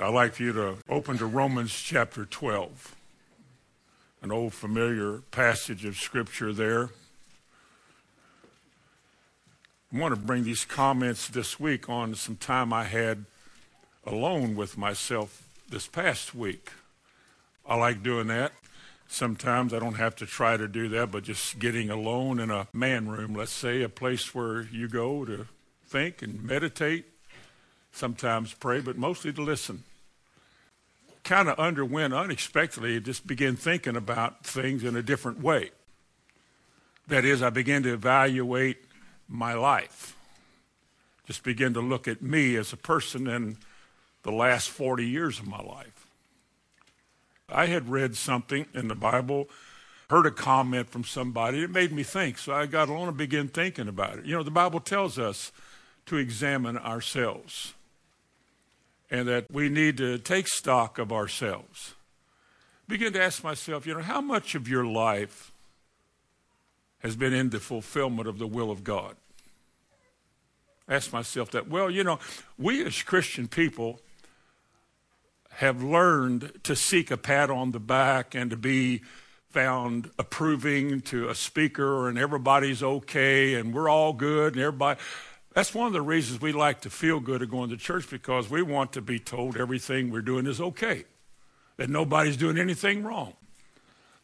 I'd like for you to open to Romans chapter 12, an old familiar passage of Scripture there. I want to bring these comments this week on some time I had alone with myself this past week. I like doing that. Sometimes I don't have to try to do that, but just getting alone in a man room, let's say, a place where you go to think and meditate, sometimes pray, but mostly to listen kind of underwent unexpectedly, just began thinking about things in a different way. That is, I began to evaluate my life. Just begin to look at me as a person in the last 40 years of my life. I had read something in the Bible, heard a comment from somebody, it made me think. So I got alone and began thinking about it. You know, the Bible tells us to examine ourselves and that we need to take stock of ourselves. Begin to ask myself, you know, how much of your life has been in the fulfillment of the will of God? Ask myself that. Well, you know, we as Christian people have learned to seek a pat on the back and to be found approving to a speaker and everybody's okay and we're all good and everybody that's one of the reasons we like to feel good at going to church because we want to be told everything we're doing is okay, that nobody's doing anything wrong,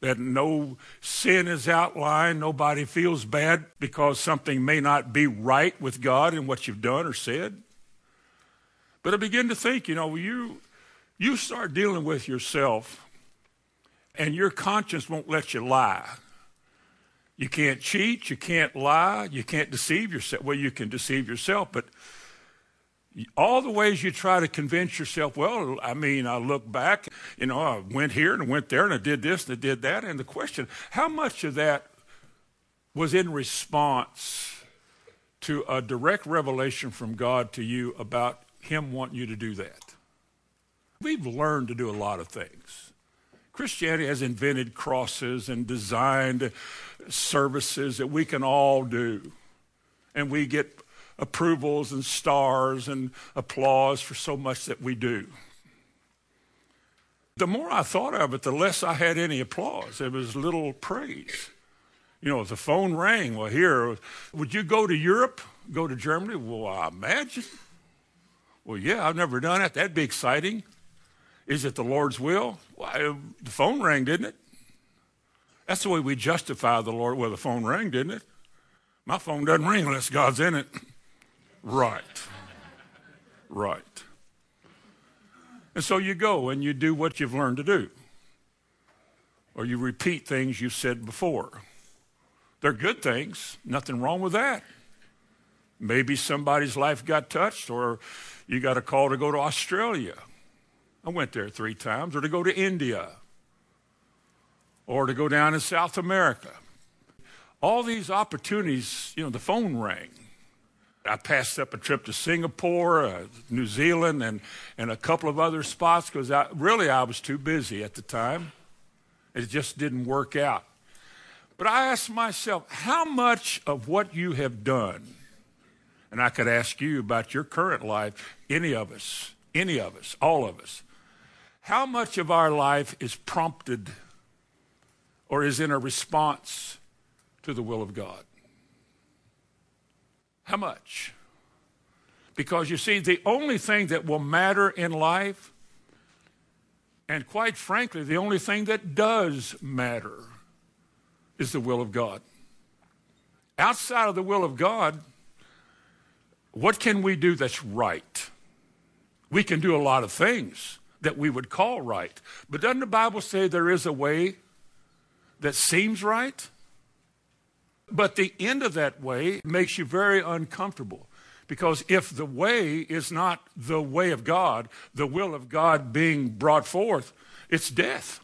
that no sin is outlined, nobody feels bad because something may not be right with God in what you've done or said. But I begin to think, you know, you you start dealing with yourself and your conscience won't let you lie. You can't cheat, you can't lie, you can't deceive yourself. Well, you can deceive yourself, but all the ways you try to convince yourself, well, I mean, I look back, you know, I went here and went there and I did this and I did that. And the question, how much of that was in response to a direct revelation from God to you about Him wanting you to do that? We've learned to do a lot of things. Christianity has invented crosses and designed services that we can all do. And we get approvals and stars and applause for so much that we do. The more I thought of it, the less I had any applause. It was little praise. You know, the phone rang. Well, here, would you go to Europe? Go to Germany? Well, I imagine. Well, yeah, I've never done it. That'd be exciting. Is it the Lord's will? Well, the phone rang, didn't it? That's the way we justify the Lord. Well, the phone rang, didn't it? My phone doesn't ring unless God's in it. Right. Right. And so you go and you do what you've learned to do. Or you repeat things you've said before. They're good things, nothing wrong with that. Maybe somebody's life got touched, or you got a call to go to Australia. I went there three times, or to go to India or to go down in South America. All these opportunities, you know, the phone rang. I passed up a trip to Singapore, uh, New Zealand, and, and a couple of other spots because I, really I was too busy at the time. It just didn't work out. But I asked myself, how much of what you have done, and I could ask you about your current life, any of us, any of us, all of us, how much of our life is prompted or is in a response to the will of God? How much? Because you see, the only thing that will matter in life, and quite frankly, the only thing that does matter, is the will of God. Outside of the will of God, what can we do that's right? We can do a lot of things that we would call right. But doesn't the Bible say there is a way that seems right, but the end of that way makes you very uncomfortable. Because if the way is not the way of God, the will of God being brought forth, it's death.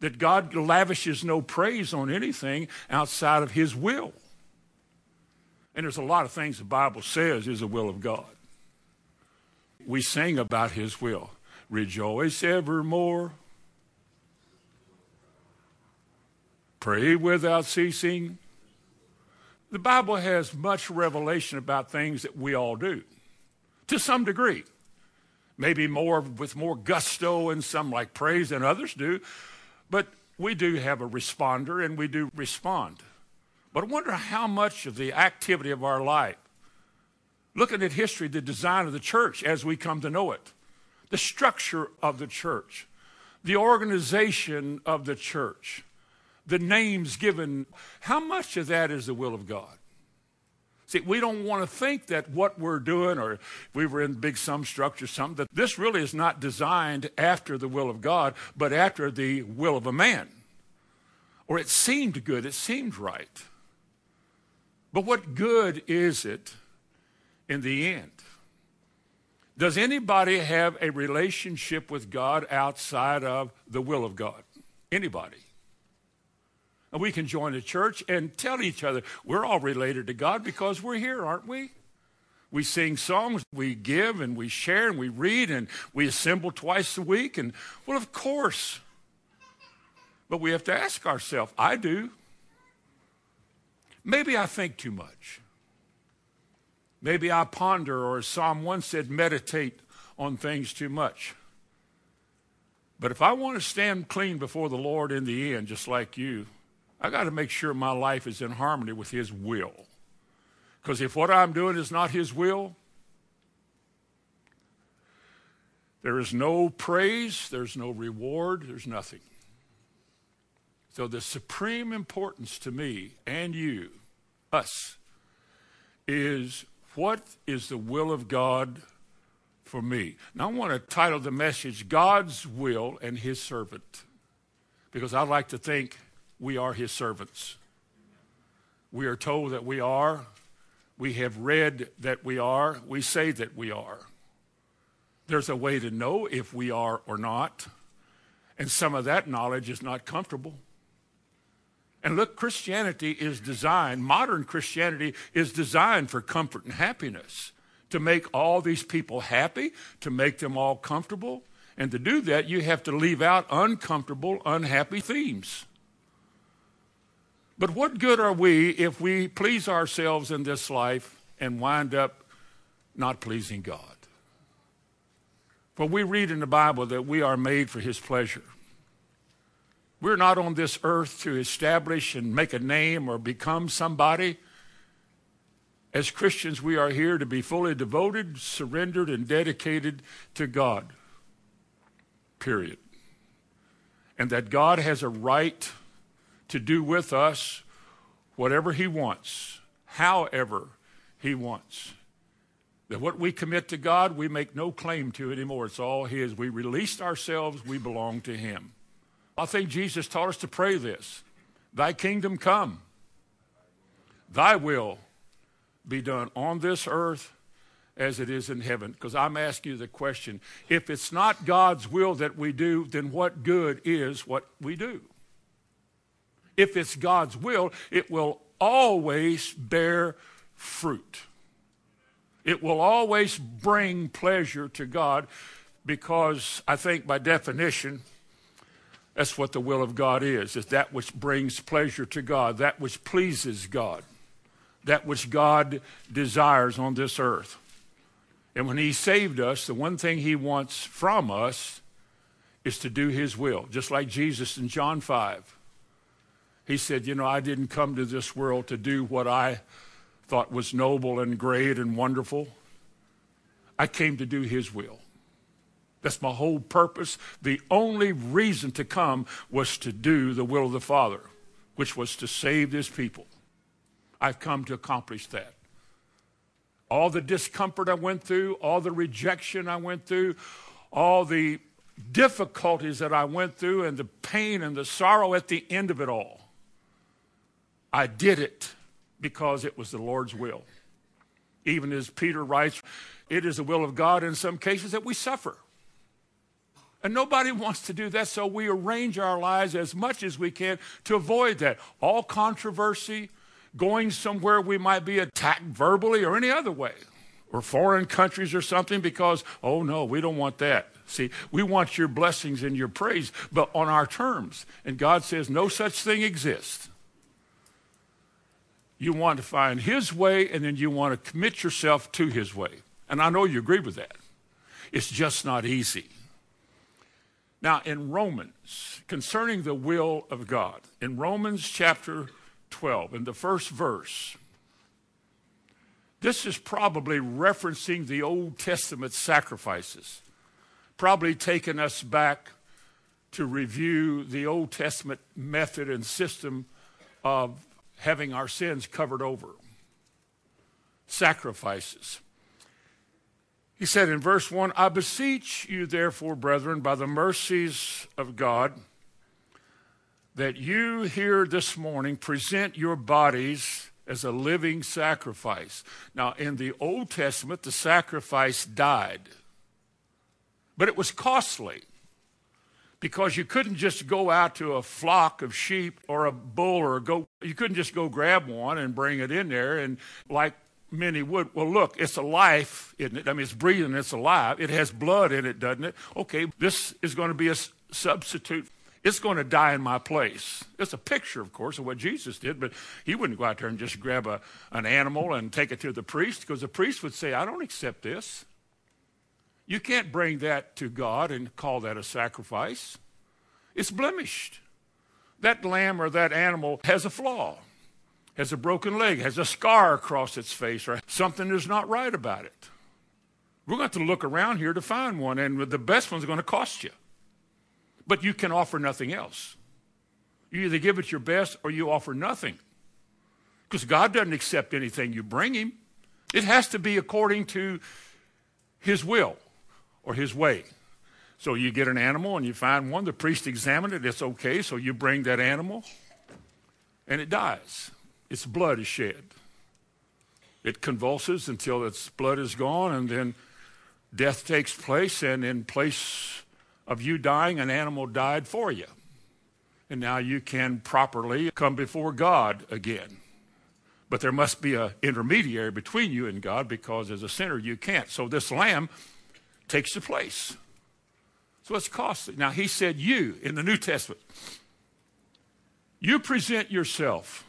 That God lavishes no praise on anything outside of His will. And there's a lot of things the Bible says is the will of God. We sing about His will. Rejoice evermore, Pray without ceasing. The Bible has much revelation about things that we all do to some degree. maybe more with more gusto and some like praise than others do, but we do have a responder and we do respond. But I wonder how much of the activity of our life, looking at history, the design of the church as we come to know it, the structure of the church, the organization of the church, the names given, how much of that is the will of God? See, we don't want to think that what we're doing, or we were in big sum structure, something, that this really is not designed after the will of God, but after the will of a man. Or it seemed good, it seemed right. But what good is it in the end? Does anybody have a relationship with God outside of the will of God? Anybody? And we can join a church and tell each other we're all related to God because we're here, aren't we? We sing songs, we give and we share and we read and we assemble twice a week. And well, of course. But we have to ask ourselves I do. Maybe I think too much. Maybe I ponder, or as Psalm 1 said, meditate on things too much. But if I want to stand clean before the Lord in the end, just like you, I got to make sure my life is in harmony with His will. Because if what I'm doing is not His will, there is no praise, there's no reward, there's nothing. So, the supreme importance to me and you, us, is what is the will of God for me? Now, I want to title the message God's Will and His Servant, because I like to think we are his servants. We are told that we are. We have read that we are. We say that we are. There's a way to know if we are or not. And some of that knowledge is not comfortable. And look, Christianity is designed, modern Christianity is designed for comfort and happiness, to make all these people happy, to make them all comfortable. And to do that, you have to leave out uncomfortable, unhappy themes. But what good are we if we please ourselves in this life and wind up not pleasing God? For we read in the Bible that we are made for His pleasure. We're not on this earth to establish and make a name or become somebody. As Christians, we are here to be fully devoted, surrendered, and dedicated to God. Period. And that God has a right to do with us whatever He wants, however He wants. That what we commit to God, we make no claim to anymore. It's all His. We released ourselves, we belong to Him. I think Jesus taught us to pray this Thy kingdom come, Thy will be done on this earth as it is in heaven. Because I'm asking you the question if it's not God's will that we do, then what good is what we do? if it's God's will, it will always bear fruit. It will always bring pleasure to God because I think by definition, that's what the will of God is, is that which brings pleasure to God, that which pleases God, that which God desires on this earth. And when he saved us, the one thing he wants from us is to do his will, just like Jesus in John 5. He said, You know, I didn't come to this world to do what I thought was noble and great and wonderful. I came to do His will. That's my whole purpose. The only reason to come was to do the will of the Father, which was to save His people. I've come to accomplish that. All the discomfort I went through, all the rejection I went through, all the difficulties that I went through, and the pain and the sorrow at the end of it all I did it because it was the Lord's will. Even as Peter writes, it is the will of God in some cases that we suffer. And nobody wants to do that, so we arrange our lives as much as we can to avoid that. All controversy, going somewhere we might be attacked verbally or any other way, or foreign countries or something, because, oh no, we don't want that. See, we want your blessings and your praise, but on our terms. And God says no such thing exists. You want to find His way, and then you want to commit yourself to His way. And I know you agree with that. It's just not easy. Now, in Romans, concerning the will of God, in Romans chapter 12, in the first verse, this is probably referencing the Old Testament sacrifices, probably taking us back to review the Old Testament method and system of having our sins covered over. Sacrifices. He said in verse 1 I beseech you, therefore, brethren, by the mercies of God, that you here this morning present your bodies as a living sacrifice. Now, in the Old Testament, the sacrifice died, but it was costly because you couldn't just go out to a flock of sheep or a bull or a goat. You couldn't just go grab one and bring it in there and like many would. Well, look, it's a life, isn't it? I mean, it's breathing, it's alive. It has blood in it, doesn't it? Okay, this is going to be a substitute. It's going to die in my place. It's a picture, of course, of what Jesus did, but he wouldn't go out there and just grab a, an animal and take it to the priest because the priest would say, I don't accept this. You can't bring that to God and call that a sacrifice. It's blemished. That lamb or that animal has a flaw, has a broken leg, has a scar across its face, or something is not right about it. We're going to have to look around here to find one, and the best one's going to cost you. But you can offer nothing else. You either give it your best or you offer nothing. Because God doesn't accept anything you bring Him, it has to be according to His will or his way. So you get an animal and you find one, the priest examined it, it's okay, so you bring that animal and it dies. Its blood is shed. It convulses until its blood is gone, and then death takes place, and in place of you dying, an animal died for you. And now you can properly come before God again. But there must be an intermediary between you and God because as a sinner you can't. So this lamb takes the place. So it's costly. Now, he said, You in the New Testament, you present yourself.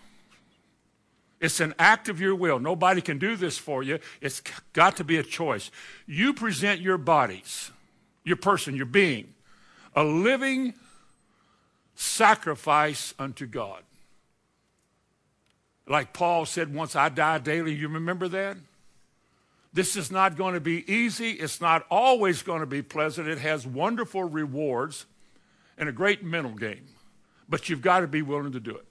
It's an act of your will. Nobody can do this for you. It's got to be a choice. You present your bodies, your person, your being, a living sacrifice unto God. Like Paul said, once I die daily, you remember that? This is not going to be easy. It's not always going to be pleasant. It has wonderful rewards and a great mental game. But you've got to be willing to do it.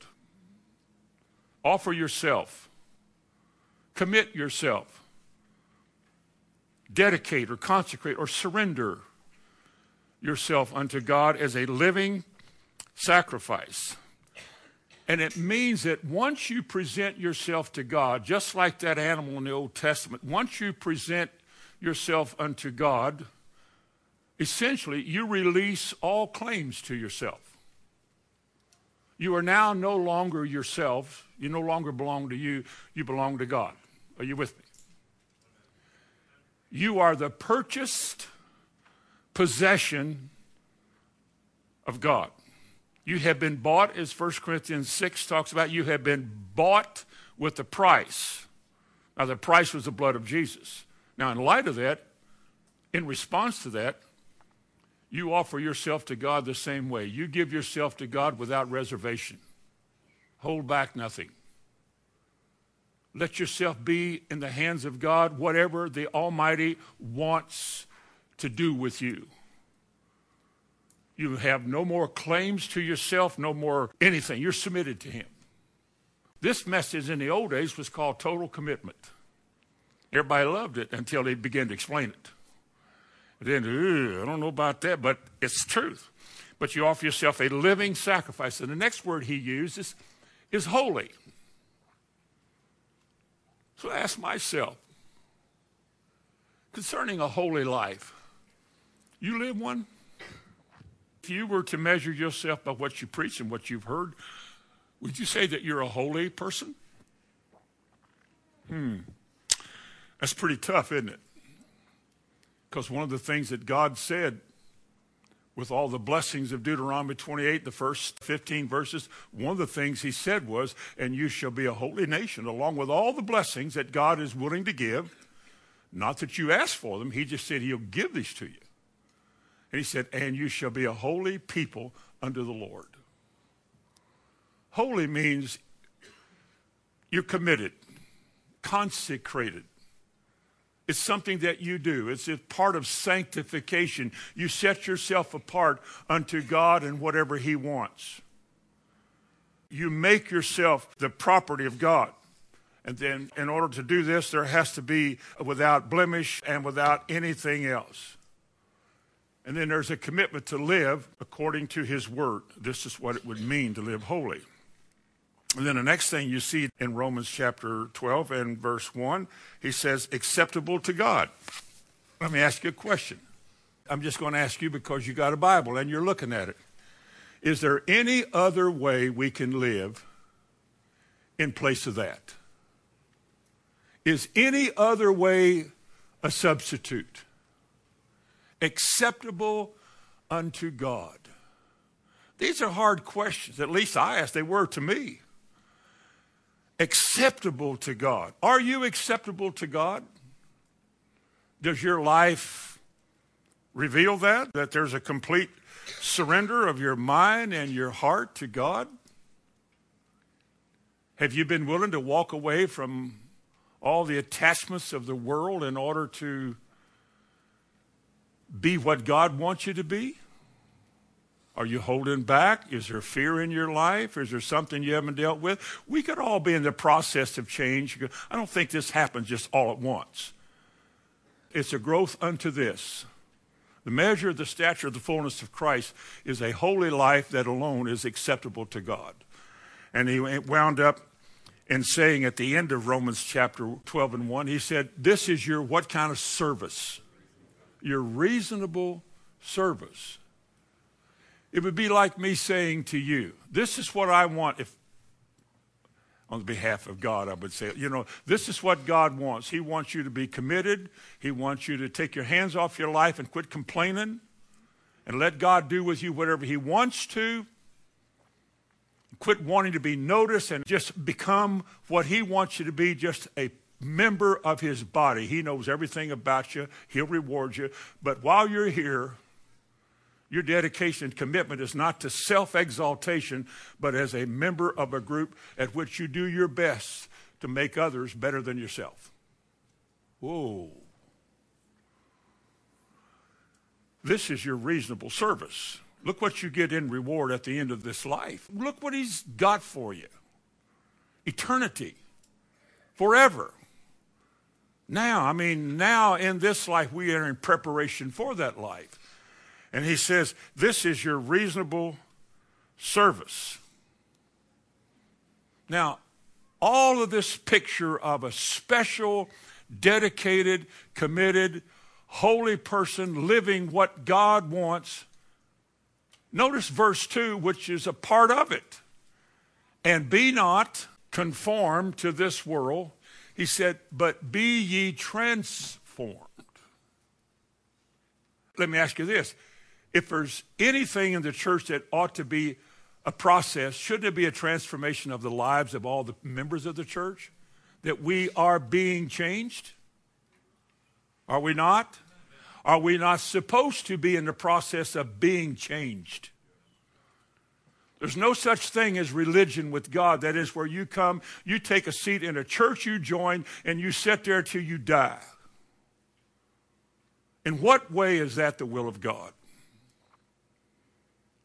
Offer yourself, commit yourself, dedicate or consecrate or surrender yourself unto God as a living sacrifice. And it means that once you present yourself to God, just like that animal in the Old Testament, once you present yourself unto God, essentially you release all claims to yourself. You are now no longer yourself. You no longer belong to you. You belong to God. Are you with me? You are the purchased possession of God. You have been bought, as 1 Corinthians 6 talks about, you have been bought with a price. Now, the price was the blood of Jesus. Now, in light of that, in response to that, you offer yourself to God the same way. You give yourself to God without reservation. Hold back nothing. Let yourself be in the hands of God, whatever the Almighty wants to do with you. You have no more claims to yourself, no more anything. You're submitted to Him. This message in the old days was called total commitment. Everybody loved it until they began to explain it. Then, I don't know about that, but it's truth. But you offer yourself a living sacrifice. And the next word he uses is holy. So I ask myself concerning a holy life, you live one? If you were to measure yourself by what you preach and what you've heard, would you say that you're a holy person? Hmm. That's pretty tough, isn't it? Because one of the things that God said with all the blessings of Deuteronomy 28, the first 15 verses, one of the things he said was, And you shall be a holy nation, along with all the blessings that God is willing to give. Not that you ask for them. He just said he'll give these to you. And he said, and you shall be a holy people unto the Lord. Holy means you're committed, consecrated. It's something that you do. It's a part of sanctification. You set yourself apart unto God and whatever He wants. You make yourself the property of God. And then, in order to do this, there has to be without blemish and without anything else. And then there's a commitment to live according to His Word. This is what it would mean to live holy. And then the next thing you see in Romans chapter 12 and verse 1, he says, acceptable to God. Let me ask you a question. I'm just going to ask you because you got a Bible and you're looking at it. Is there any other way we can live in place of that? Is any other way a substitute? Acceptable unto God. These are hard questions. At least I asked. They were to me acceptable to God. Are you acceptable to God? Does your life reveal that? That there's a complete surrender of your mind and your heart to God? Have you been willing to walk away from all the attachments of the world in order to be what God wants you to be? Are you holding back? Is there fear in your life? Is there something you haven't dealt with? We could all be in the process of change. I don't think this happens just all at once. It's a growth unto this. The measure of the stature of the fullness of Christ is a holy life that alone is acceptable to God. And he wound up in saying at the end of Romans chapter 12 and 1, he said, This is your what kind of service? Your reasonable service. It would be like me saying to you, this is what I want if on behalf of God, I would say, you know, this is what God wants. He wants you to be committed. He wants you to take your hands off your life and quit complaining and let God do with you whatever He wants to. Quit wanting to be noticed and just become what He wants you to be, just a member of His body. He knows everything about you, He'll reward you. But while you're here, your dedication and commitment is not to self exaltation, but as a member of a group at which you do your best to make others better than yourself. Whoa. This is your reasonable service. Look what you get in reward at the end of this life. Look what He's got for you eternity, forever. Now, I mean, now in this life, we are in preparation for that life. And he says, This is your reasonable service. Now, all of this picture of a special, dedicated, committed, holy person living what God wants. Notice verse 2, which is a part of it. And be not conformed to this world. He said, but be ye transformed. Let me ask you this if there's anything in the church that ought to be a process, shouldn't it be a transformation of the lives of all the members of the church? That we are being changed? Are we not? Are we not supposed to be in the process of being changed? There's no such thing as religion with God. That is where you come, you take a seat in a church you join, and you sit there till you die. In what way is that the will of God?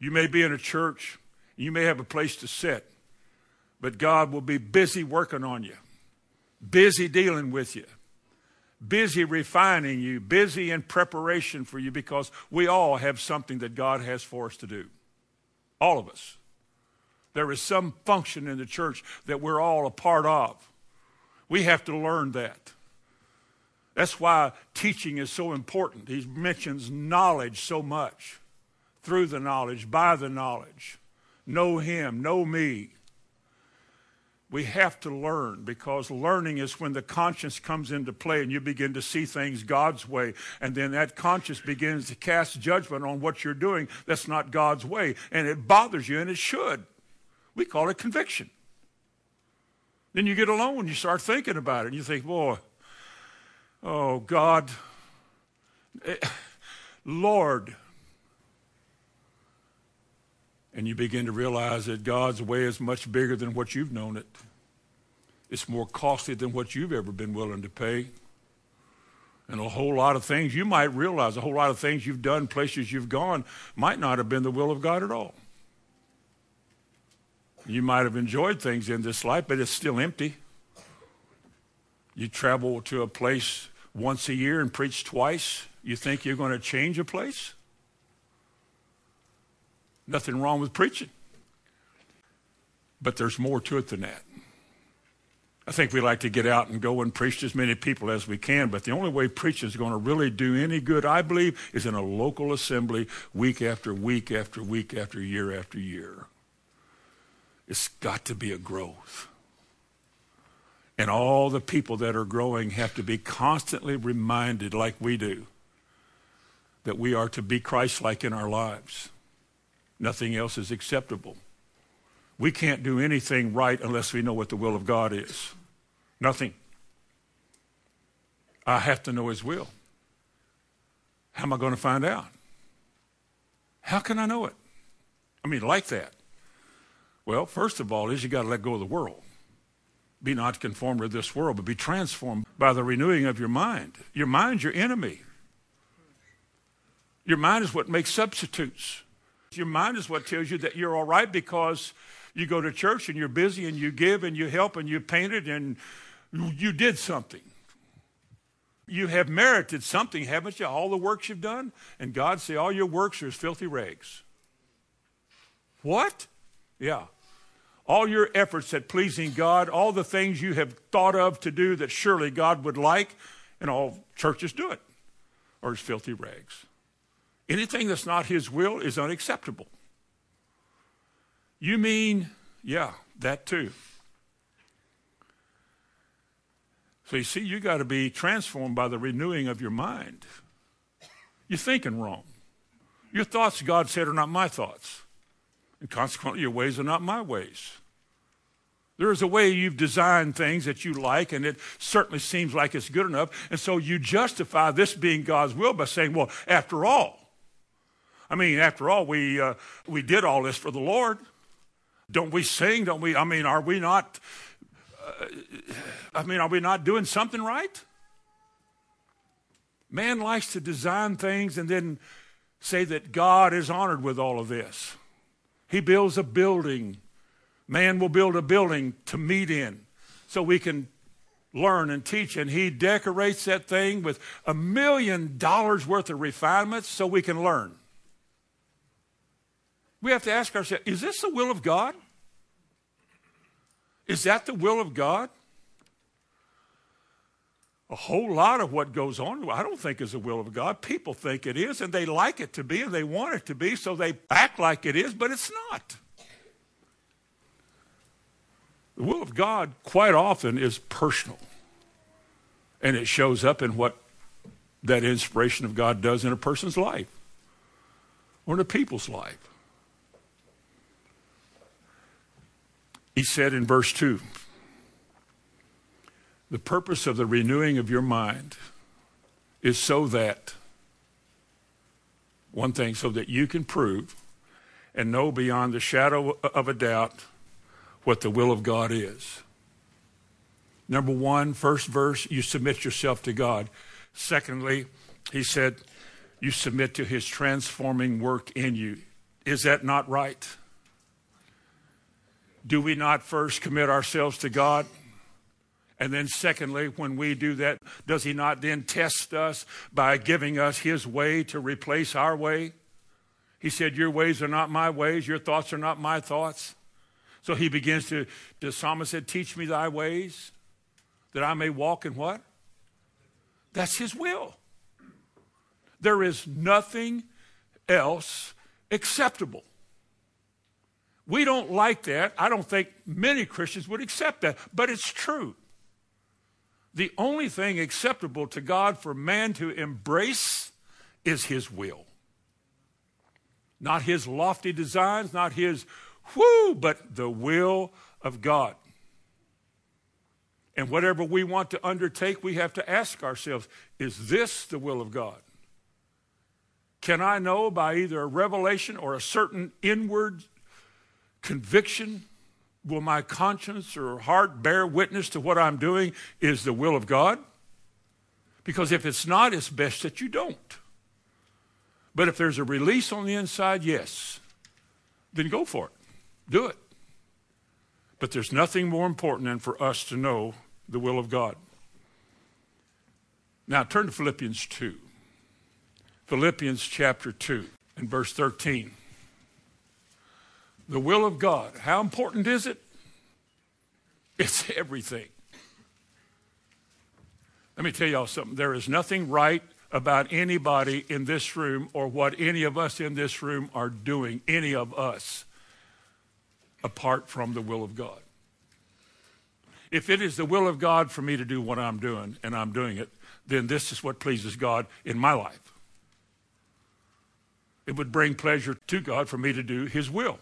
You may be in a church, you may have a place to sit, but God will be busy working on you, busy dealing with you, busy refining you, busy in preparation for you because we all have something that God has for us to do. All of us. There is some function in the church that we're all a part of. We have to learn that. That's why teaching is so important. He mentions knowledge so much through the knowledge, by the knowledge. Know Him, know me. We have to learn because learning is when the conscience comes into play and you begin to see things God's way. And then that conscience begins to cast judgment on what you're doing that's not God's way. And it bothers you, and it should. We call it conviction. Then you get alone and you start thinking about it, and you think, boy, Oh, God, eh, Lord. And you begin to realize that God's way is much bigger than what you've known it. It's more costly than what you've ever been willing to pay. And a whole lot of things you might realize, a whole lot of things you've done, places you've gone, might not have been the will of God at all. You might have enjoyed things in this life, but it's still empty. You travel to a place once a year and preach twice. You think you're going to change a place? Nothing wrong with preaching. But there's more to it than that. I think we like to get out and go and preach to as many people as we can, but the only way preaching is going to really do any good, I believe, is in a local assembly week after week after week after year after year. It's got to be a growth. And all the people that are growing have to be constantly reminded, like we do, that we are to be Christ like in our lives. Nothing else is acceptable. We can't do anything right unless we know what the will of God is. Nothing. I have to know His will. How am I going to find out? How can I know it? I mean, like that. Well, first of all, is you got to let go of the world. Be not conformed to this world, but be transformed by the renewing of your mind. Your mind's your enemy. Your mind is what makes substitutes. Your mind is what tells you that you're all right because you go to church and you're busy and you give and you help and you painted and you did something. You have merited something, haven't you? All the works you've done. And God say all your works are as filthy rags. What? Yeah. All your efforts at pleasing God, all the things you have thought of to do that surely God would like, and all churches do it, are as filthy rags. Anything that's not His will is unacceptable. You mean, yeah, that too. So you see, you got to be transformed by the renewing of your mind. You're thinking wrong. Your thoughts, God said, are not my thoughts. And consequently, your ways are not my ways. There is a way you've designed things that you like, and it certainly seems like it's good enough. And so you justify this being God's will by saying, well, after all, I mean, after all, we, uh, we did all this for the Lord. Don't we sing? Don't we? I mean, are we not? Uh, I mean, are we not doing something right? Man likes to design things and then say that God is honored with all of this. He builds a building. Man will build a building to meet in so we can learn and teach. And he decorates that thing with a million dollars worth of refinements so we can learn. We have to ask ourselves is this the will of God? Is that the will of God? A whole lot of what goes on, I don't think is the will of God. People think it is, and they like it to be, and they want it to be, so they act like it is, but it's not. The will of God, quite often, is personal, and it shows up in what that inspiration of God does in a person's life or in a people's life. He said in verse 2 the purpose of the renewing of your mind is so that, one thing, so that you can prove and know beyond the shadow of a doubt what the will of God is. Number one, first verse, you submit yourself to God. Secondly, he said, you submit to his transforming work in you. Is that not right? Do we not first commit ourselves to God? And then, secondly, when we do that, does He not then test us by giving us His way to replace our way? He said, Your ways are not my ways, your thoughts are not my thoughts. So He begins to, the psalmist said, Teach me thy ways, that I may walk in what? That's His will. There is nothing else acceptable. We don't like that. I don't think many Christians would accept that, but it's true. The only thing acceptable to God for man to embrace is his will. Not his lofty designs, not his whoo, but the will of God. And whatever we want to undertake, we have to ask ourselves is this the will of God? Can I know by either a revelation or a certain inward conviction? Will my conscience or heart bear witness to what I'm doing is the will of God? Because if it's not, it's best that you don't. But if there's a release on the inside, yes, then go for it. Do it. But there's nothing more important than for us to know the will of God. Now turn to Philippians 2. Philippians chapter 2 and verse 13. The will of God. How important is it? It's everything. Let me tell y'all something. There is nothing right about anybody in this room or what any of us in this room are doing, any of us, apart from the will of God. If it is the will of God for me to do what I'm doing and I'm doing it, then this is what pleases God in my life. It would bring pleasure to God for me to do His will.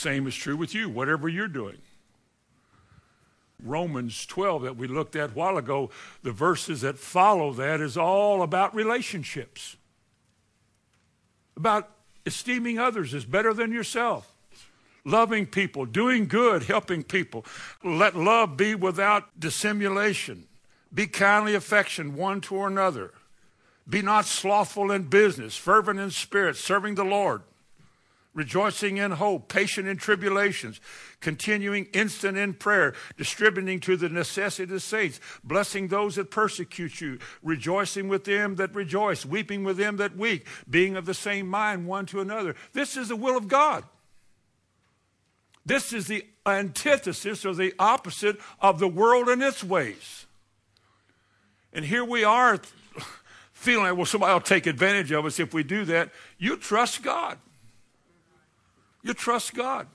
Same is true with you, whatever you're doing. Romans 12 that we looked at a while ago, the verses that follow that is all about relationships, about esteeming others as better than yourself, loving people, doing good, helping people. Let love be without dissimulation. Be kindly affectioned one to another. Be not slothful in business, fervent in spirit, serving the Lord rejoicing in hope, patient in tribulations, continuing instant in prayer, distributing to the necessity of the saints, blessing those that persecute you, rejoicing with them that rejoice, weeping with them that weep, being of the same mind one to another. This is the will of God. This is the antithesis or the opposite of the world and its ways. And here we are feeling like, well, somebody will take advantage of us if we do that. You trust God. You trust God.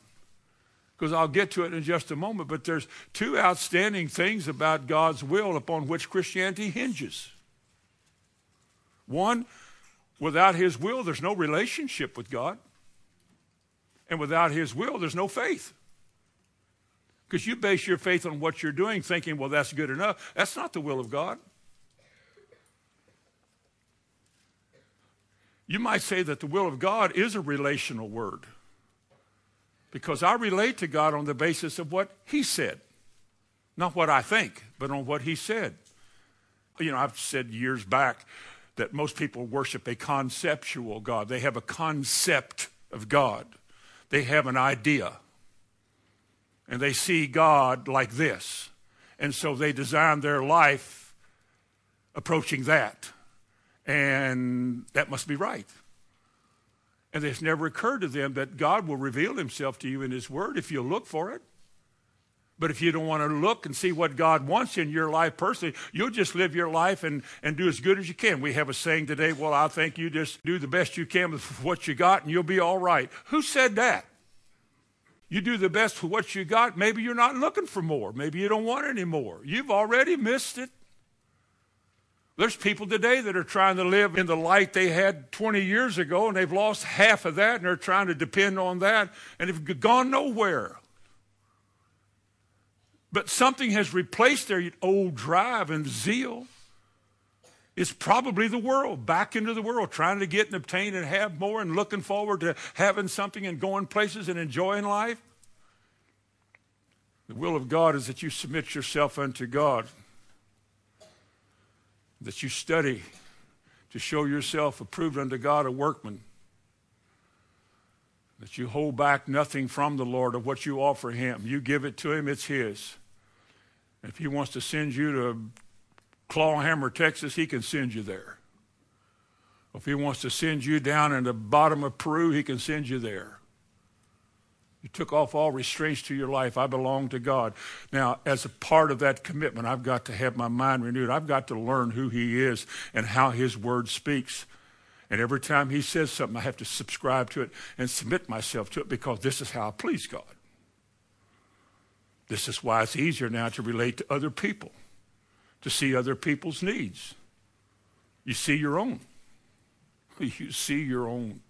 Because I'll get to it in just a moment, but there's two outstanding things about God's will upon which Christianity hinges. One, without His will, there's no relationship with God. And without His will, there's no faith. Because you base your faith on what you're doing, thinking, well, that's good enough. That's not the will of God. You might say that the will of God is a relational word because I relate to God on the basis of what He said. Not what I think, but on what He said. You know, I've said years back that most people worship a conceptual God. They have a concept of God, they have an idea. And they see God like this. And so they design their life approaching that. And that must be right. And it's never occurred to them that God will reveal himself to you in his word if you look for it. But if you don't want to look and see what God wants in your life personally, you'll just live your life and, and do as good as you can. We have a saying today, well, I think you just do the best you can with what you got and you'll be all right. Who said that? You do the best with what you got. Maybe you're not looking for more. Maybe you don't want any more. You've already missed it. There's people today that are trying to live in the light they had 20 years ago, and they've lost half of that, and they're trying to depend on that, and have gone nowhere. But something has replaced their old drive and zeal. It's probably the world, back into the world, trying to get and obtain and have more and looking forward to having something and going places and enjoying life. The will of God is that you submit yourself unto God that you study to show yourself approved unto God, a workman, that you hold back nothing from the Lord of what you offer Him. You give it to Him, it's His. If He wants to send you to Clawhammer, Texas, He can send you there. If He wants to send you down in the bottom of Peru, He can send you there. You took off all restraints to your life. I belong to God. Now, as a part of that commitment, I've got to have my mind renewed. I've got to learn who He is and how His Word speaks. And every time He says something, I have to subscribe to it and submit myself to it because this is how I please God. This is why it's easier now to relate to other people, to see other people's needs. You see your own. You see your own.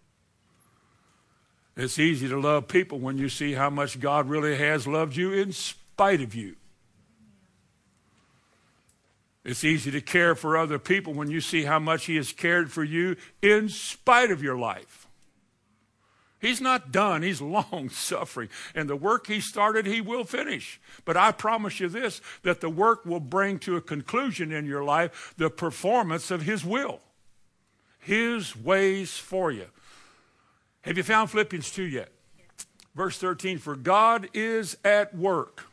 It's easy to love people when you see how much God really has loved you in spite of you. It's easy to care for other people when you see how much He has cared for you in spite of your life. He's not done. He's long suffering. And the work He started, He will finish. But I promise you this that the work will bring to a conclusion in your life the performance of His will, His ways for you. Have you found Philippians 2 yet? Verse 13 For God is at work.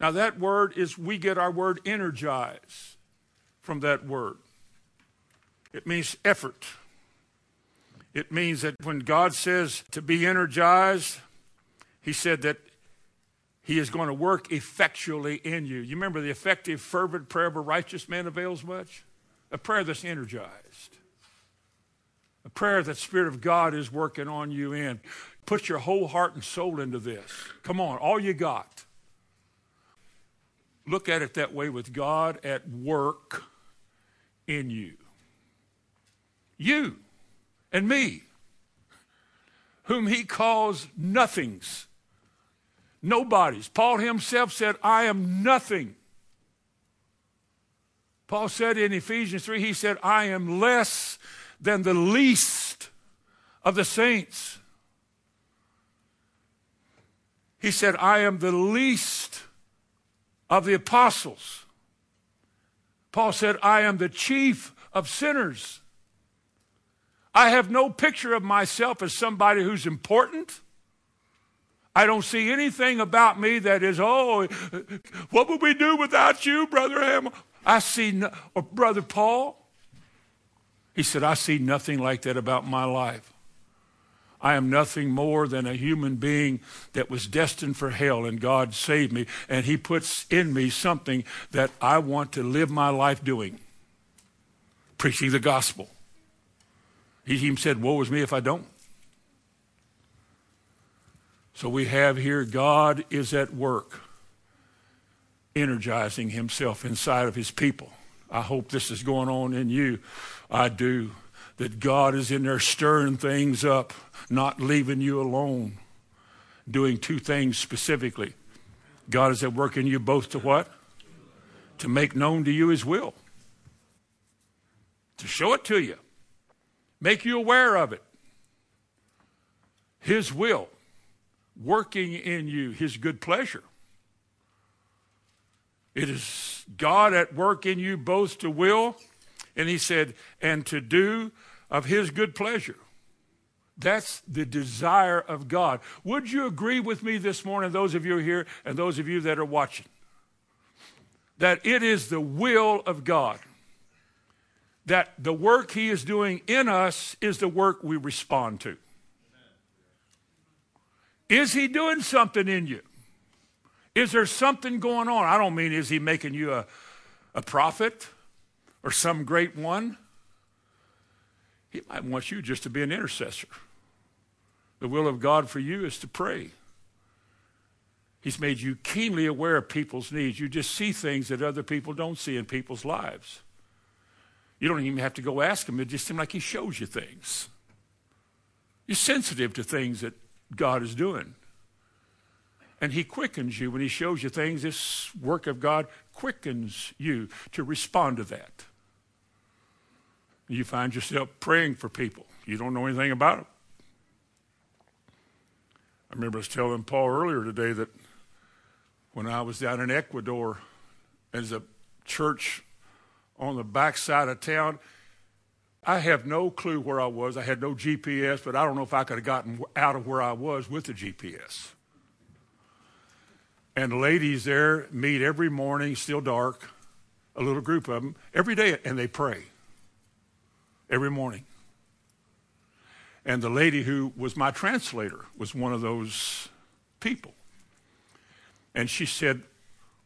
Now, that word is, we get our word energize from that word. It means effort. It means that when God says to be energized, He said that He is going to work effectually in you. You remember the effective, fervent prayer of a righteous man avails much? A prayer that's energized. A prayer that Spirit of God is working on you in. Put your whole heart and soul into this. Come on, all you got. Look at it that way with God at work in you. You and me, whom he calls nothings, nobodies. Paul himself said, I am nothing. Paul said in Ephesians 3, he said, I am less than the least of the saints. He said, I am the least of the apostles. Paul said, I am the chief of sinners. I have no picture of myself as somebody who's important. I don't see anything about me that is, oh, what would we do without you, Brother Ham? I see, no, or Brother Paul. He said, I see nothing like that about my life. I am nothing more than a human being that was destined for hell, and God saved me. And He puts in me something that I want to live my life doing preaching the gospel. He even said, Woe is me if I don't. So we have here God is at work, energizing Himself inside of His people. I hope this is going on in you. I do that God is in there stirring things up, not leaving you alone, doing two things specifically. God is at work in you both to what? To make known to you his will, to show it to you, make you aware of it. His will, working in you, his good pleasure. It is God at work in you both to will, and he said, and to do of his good pleasure. That's the desire of God. Would you agree with me this morning, those of you here and those of you that are watching, that it is the will of God? That the work He is doing in us is the work we respond to. Is He doing something in you? Is there something going on? I don't mean is He making you a, a prophet or some great one. He might want you just to be an intercessor. The will of God for you is to pray. He's made you keenly aware of people's needs. You just see things that other people don't see in people's lives. You don't even have to go ask him. It just seems like he shows you things. You're sensitive to things that God is doing. And he quickens you when he shows you things. This work of God quickens you to respond to that. You find yourself praying for people. You don't know anything about them. I remember I was telling Paul earlier today that when I was down in Ecuador, as a church on the backside of town, I have no clue where I was. I had no GPS, but I don't know if I could have gotten out of where I was with the GPS. And the ladies there meet every morning, still dark, a little group of them, every day, and they pray every morning. And the lady who was my translator was one of those people. And she said,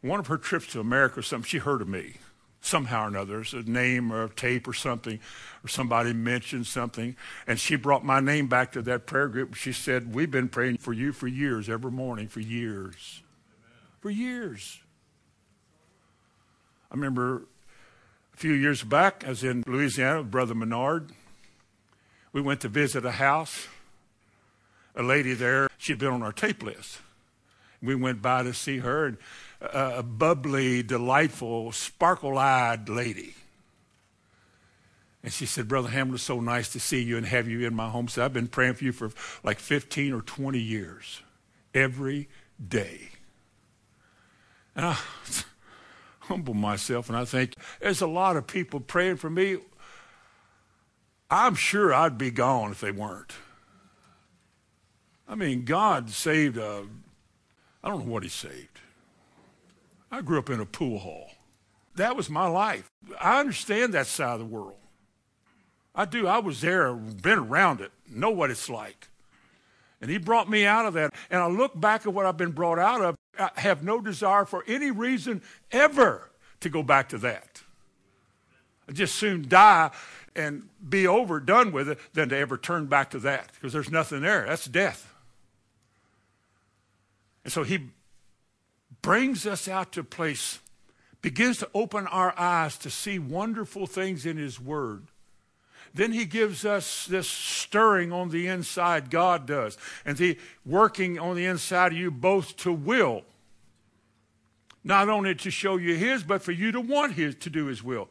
one of her trips to America or something, she heard of me somehow or another, There's a name or a tape or something, or somebody mentioned something. And she brought my name back to that prayer group. She said, We've been praying for you for years, every morning, for years. For years. I remember few years back, I was in Louisiana with Brother Menard. We went to visit a house. A lady there, she'd been on our tape list. We went by to see her, and uh, a bubbly, delightful, sparkle eyed lady. And she said, Brother Hamlin, it's so nice to see you and have you in my home. So I've been praying for you for like 15 or 20 years, every day. And I humble myself and I think there's a lot of people praying for me. I'm sure I'd be gone if they weren't. I mean, God saved a, I don't know what he saved. I grew up in a pool hall. That was my life. I understand that side of the world. I do. I was there, been around it, know what it's like. And he brought me out of that. And I look back at what I've been brought out of. I have no desire for any reason ever to go back to that. I just soon die and be over, done with it, than to ever turn back to that because there's nothing there. That's death. And so he brings us out to a place, begins to open our eyes to see wonderful things in his word then he gives us this stirring on the inside, God does. And the working on the inside of you both to will. Not only to show you his, but for you to want his to do his will.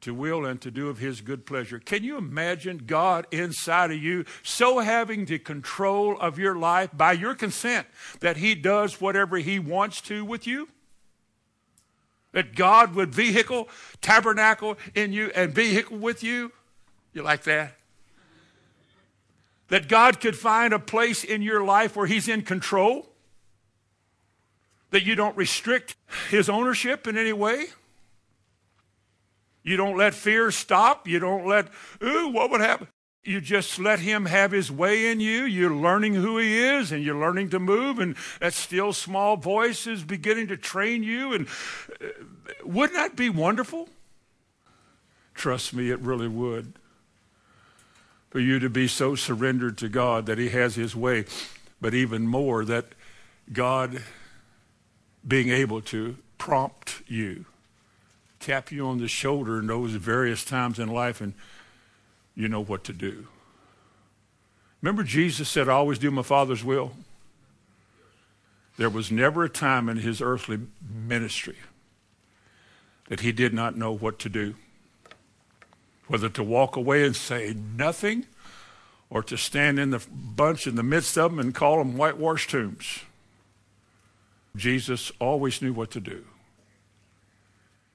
To will and to do of his good pleasure. Can you imagine God inside of you so having the control of your life by your consent that he does whatever he wants to with you? That God would vehicle, tabernacle in you, and vehicle with you you like that? That God could find a place in your life where He's in control? That you don't restrict His ownership in any way? You don't let fear stop. You don't let, ooh, what would happen? You just let him have his way in you. You're learning who he is and you're learning to move, and that still small voice is beginning to train you. And uh, wouldn't that be wonderful? Trust me, it really would for you to be so surrendered to God that He has His way, but even more that God being able to prompt you, tap you on the shoulder in those various times in life, and you know what to do. Remember, Jesus said, I always do my Father's will? There was never a time in his earthly ministry that he did not know what to do whether to walk away and say nothing or to stand in the bunch in the midst of them and call them whitewashed tombs. Jesus always knew what to do.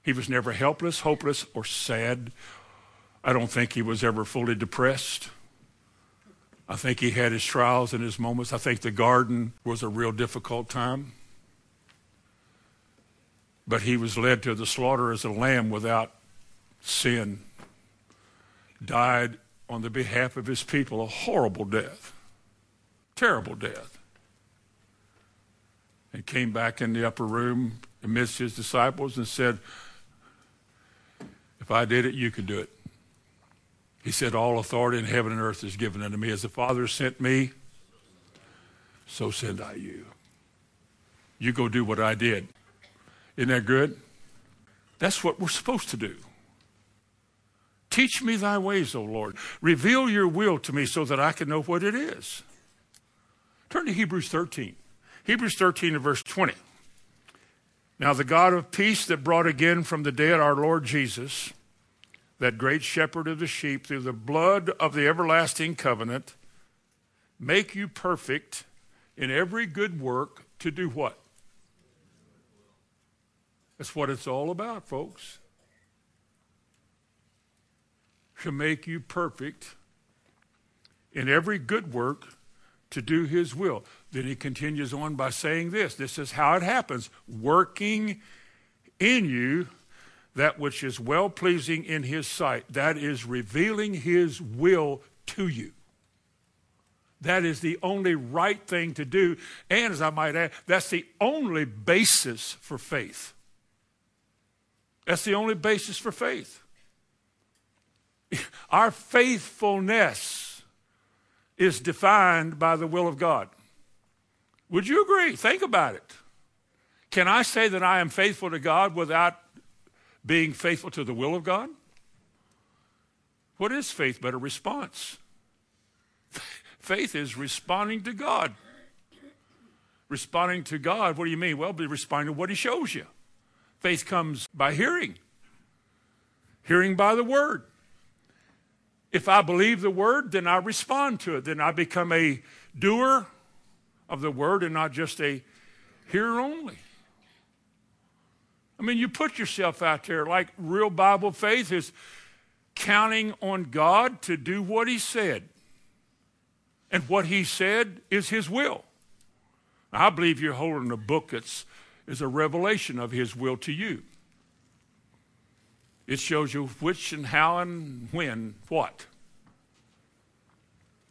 He was never helpless, hopeless, or sad. I don't think he was ever fully depressed. I think he had his trials and his moments. I think the garden was a real difficult time. But he was led to the slaughter as a lamb without sin died on the behalf of his people a horrible death, terrible death, and came back in the upper room amidst his disciples and said, If I did it, you could do it. He said, All authority in heaven and earth is given unto me. As the Father sent me, so send I you. You go do what I did. Isn't that good? That's what we're supposed to do. Teach me thy ways, O Lord. Reveal your will to me so that I can know what it is. Turn to Hebrews 13. Hebrews 13 and verse 20. Now, the God of peace that brought again from the dead our Lord Jesus, that great shepherd of the sheep, through the blood of the everlasting covenant, make you perfect in every good work to do what? That's what it's all about, folks to make you perfect in every good work to do his will. Then he continues on by saying this this is how it happens working in you that which is well pleasing in his sight. That is revealing his will to you. That is the only right thing to do. And as I might add, that's the only basis for faith. That's the only basis for faith. Our faithfulness is defined by the will of God. Would you agree? Think about it. Can I say that I am faithful to God without being faithful to the will of God? What is faith but a response? Faith is responding to God. Responding to God, what do you mean? Well, be responding to what He shows you. Faith comes by hearing, hearing by the Word. If I believe the Word, then I respond to it. Then I become a doer of the Word and not just a hearer only. I mean, you put yourself out there like real Bible faith is counting on God to do what He said. And what He said is His will. I believe you're holding a book that's is a revelation of His will to you. It shows you which and how and when, what.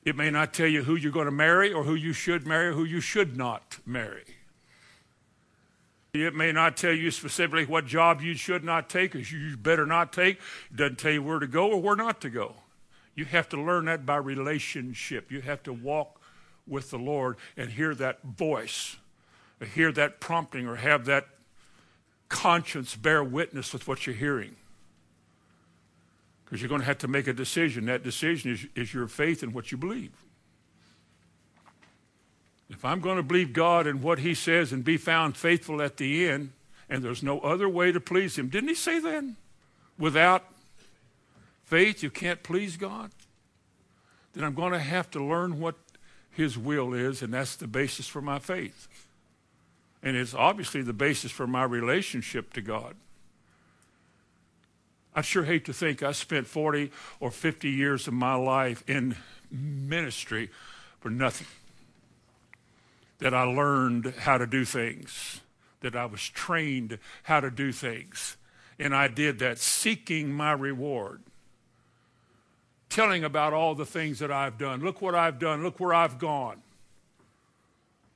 It may not tell you who you're going to marry or who you should marry or who you should not marry. It may not tell you specifically what job you should not take or you better not take. It doesn't tell you where to go or where not to go. You have to learn that by relationship. You have to walk with the Lord and hear that voice hear that prompting or have that conscience bear witness with what you're hearing. Because you're going to have to make a decision. That decision is, is your faith in what you believe. If I'm going to believe God and what He says and be found faithful at the end, and there's no other way to please Him, didn't He say that? Without faith, you can't please God? Then I'm going to have to learn what His will is, and that's the basis for my faith. And it's obviously the basis for my relationship to God. I sure hate to think I spent 40 or 50 years of my life in ministry for nothing. That I learned how to do things, that I was trained how to do things. And I did that seeking my reward, telling about all the things that I've done. Look what I've done, look where I've gone.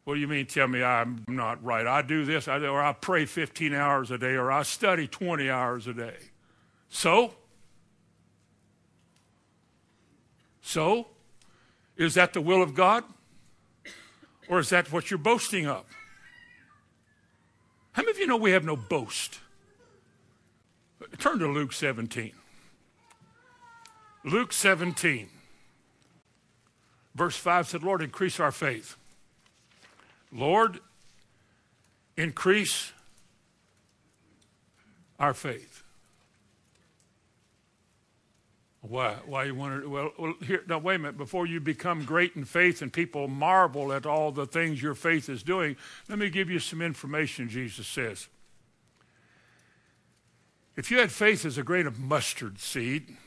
What do you mean tell me I'm not right? I do this, I or I pray 15 hours a day, or I study 20 hours a day. So? So? Is that the will of God? Or is that what you're boasting of? How many of you know we have no boast? Turn to Luke 17. Luke 17, verse 5 said, Lord, increase our faith. Lord, increase our faith. Why? Why you want to? Well, well, here. Now, wait a minute. Before you become great in faith and people marvel at all the things your faith is doing, let me give you some information. Jesus says, if you had faith as a grain of mustard seed,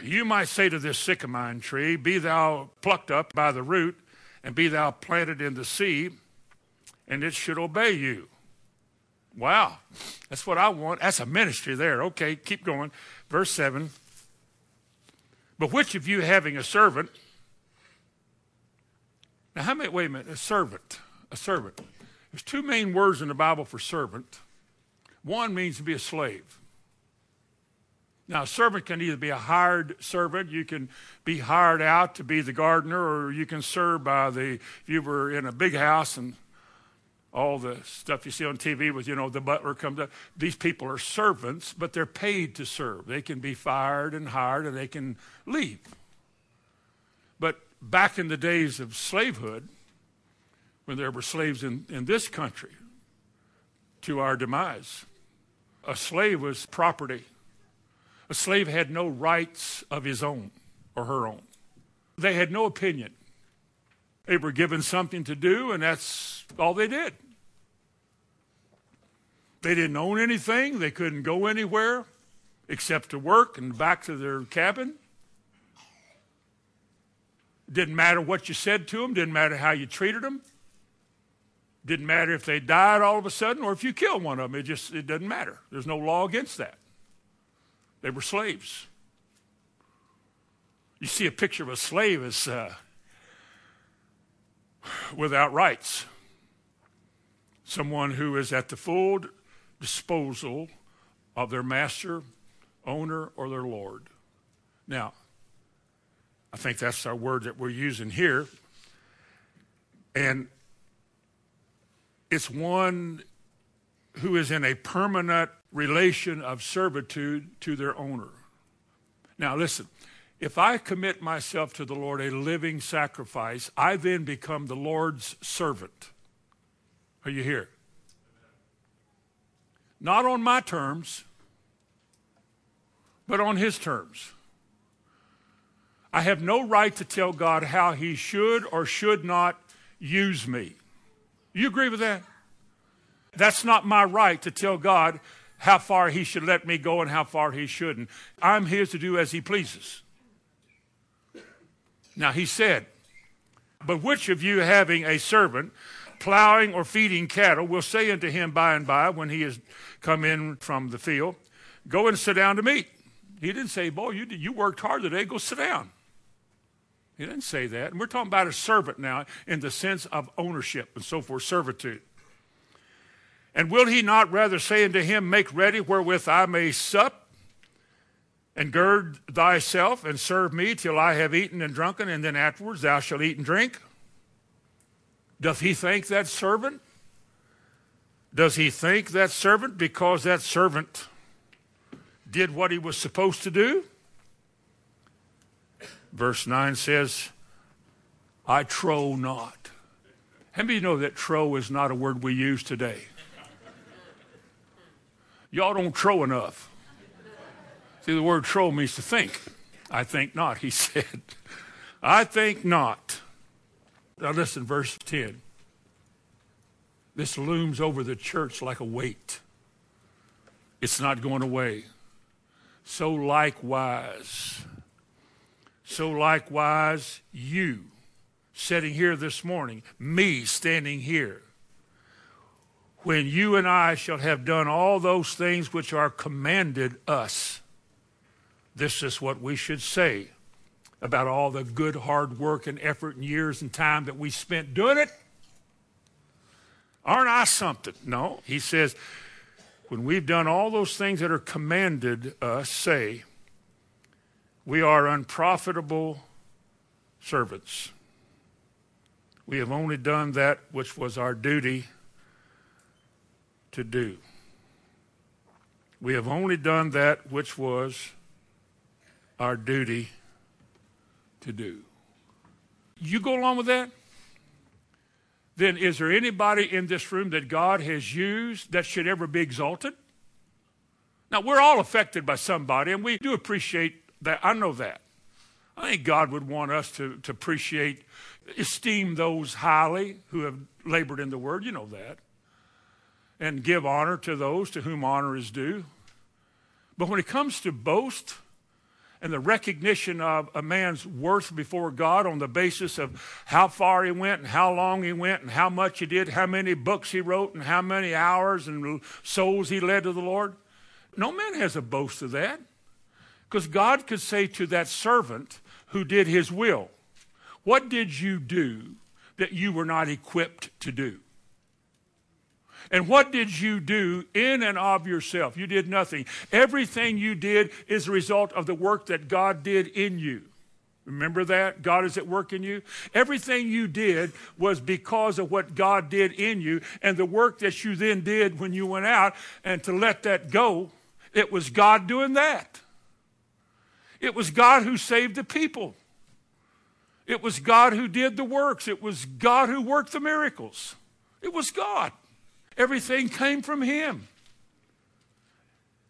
you might say to this sycamore tree, "Be thou plucked up by the root and be thou planted in the sea, and it should obey you. Wow, that's what I want. That's a ministry there. Okay, keep going. Verse 7. But which of you having a servant, now how many, wait a minute, a servant, a servant. There's two main words in the Bible for servant. One means to be a slave. Now, a servant can either be a hired servant, you can be hired out to be the gardener, or you can serve by the, if you were in a big house and all the stuff you see on TV with, you know, the butler comes up. These people are servants, but they're paid to serve. They can be fired and hired and they can leave. But back in the days of slavehood, when there were slaves in, in this country, to our demise, a slave was property a slave had no rights of his own or her own. They had no opinion. They were given something to do, and that's all they did. They didn't own anything. They couldn't go anywhere except to work and back to their cabin. Didn't matter what you said to them, didn't matter how you treated them. Didn't matter if they died all of a sudden or if you killed one of them. It just it doesn't matter. There's no law against that. They were slaves. You see a picture of a slave as uh, without rights, someone who is at the full disposal of their master, owner, or their lord. Now, I think that's our word that we're using here. And it's one who is in a permanent relation of servitude to their owner. Now, listen, If I commit myself to the Lord, a living sacrifice, I then become the Lord's servant. Are you here? Not on my terms, but on His terms. I have no right to tell God how He should or should not use me. You agree with that? That's not my right to tell God how far He should let me go and how far He shouldn't. I'm here to do as He pleases. Now, He said, But which of you having a servant plowing or feeding cattle will say unto him by and by when he has come in from the field, Go and sit down to meat? He didn't say, Boy, you, you worked hard today, go sit down. He didn't say that. And we're talking about a servant now in the sense of ownership and so forth, servitude. And will he not rather say unto him, Make ready wherewith I may sup, and gird thyself, and serve me till I have eaten and drunken, and then afterwards thou shalt eat and drink? Doth he thank that servant? Does he thank that servant because that servant did what he was supposed to do? Verse 9 says, I trow not. How many of you know that trow is not a word we use today? Y'all don't trow enough. See, the word trow means to think. I think not, he said. I think not. Now listen, verse 10. This looms over the church like a weight. It's not going away. So likewise, so likewise, you sitting here this morning, me standing here, when you and I shall have done all those things which are commanded us, this is what we should say about all the good hard work and effort and years and time that we spent doing it. Aren't I something? No. He says, when we've done all those things that are commanded us, say, we are unprofitable servants. We have only done that which was our duty to do. We have only done that which was our duty to do. You go along with that? Then is there anybody in this room that God has used that should ever be exalted? Now, we're all affected by somebody, and we do appreciate that, I know that. I think God would want us to, to appreciate, esteem those highly who have labored in the word. You know that. And give honor to those to whom honor is due. But when it comes to boast and the recognition of a man's worth before God on the basis of how far he went and how long he went and how much he did, how many books he wrote and how many hours and souls he led to the Lord, no man has a boast of that. Because God could say to that servant who did his will, What did you do that you were not equipped to do? And what did you do in and of yourself? You did nothing. Everything you did is a result of the work that God did in you. Remember that? God is at work in you. Everything you did was because of what God did in you and the work that you then did when you went out. And to let that go, it was God doing that. It was God who saved the people. It was God who did the works. It was God who worked the miracles. It was God. Everything came from Him.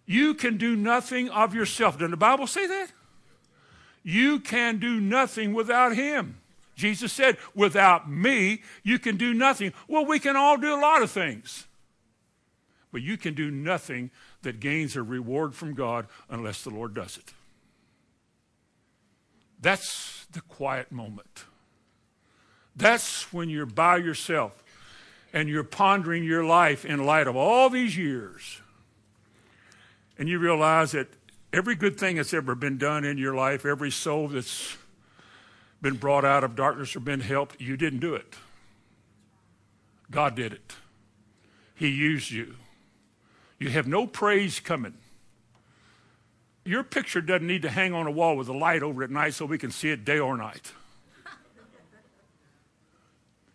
You can do nothing of yourself. Doesn't the Bible say that? You can do nothing without Him. Jesus said, without me, you can do nothing. Well, we can all do a lot of things. But you can do nothing that gains a reward from God unless the Lord does it. That's the quiet moment. That's when you're by yourself and you're pondering your life in light of all these years. And you realize that every good thing that's ever been done in your life, every soul that's been brought out of darkness or been helped, you didn't do it. God did it. He used you. You have no praise coming. Your picture doesn't need to hang on a wall with a light over at night so we can see it day or night.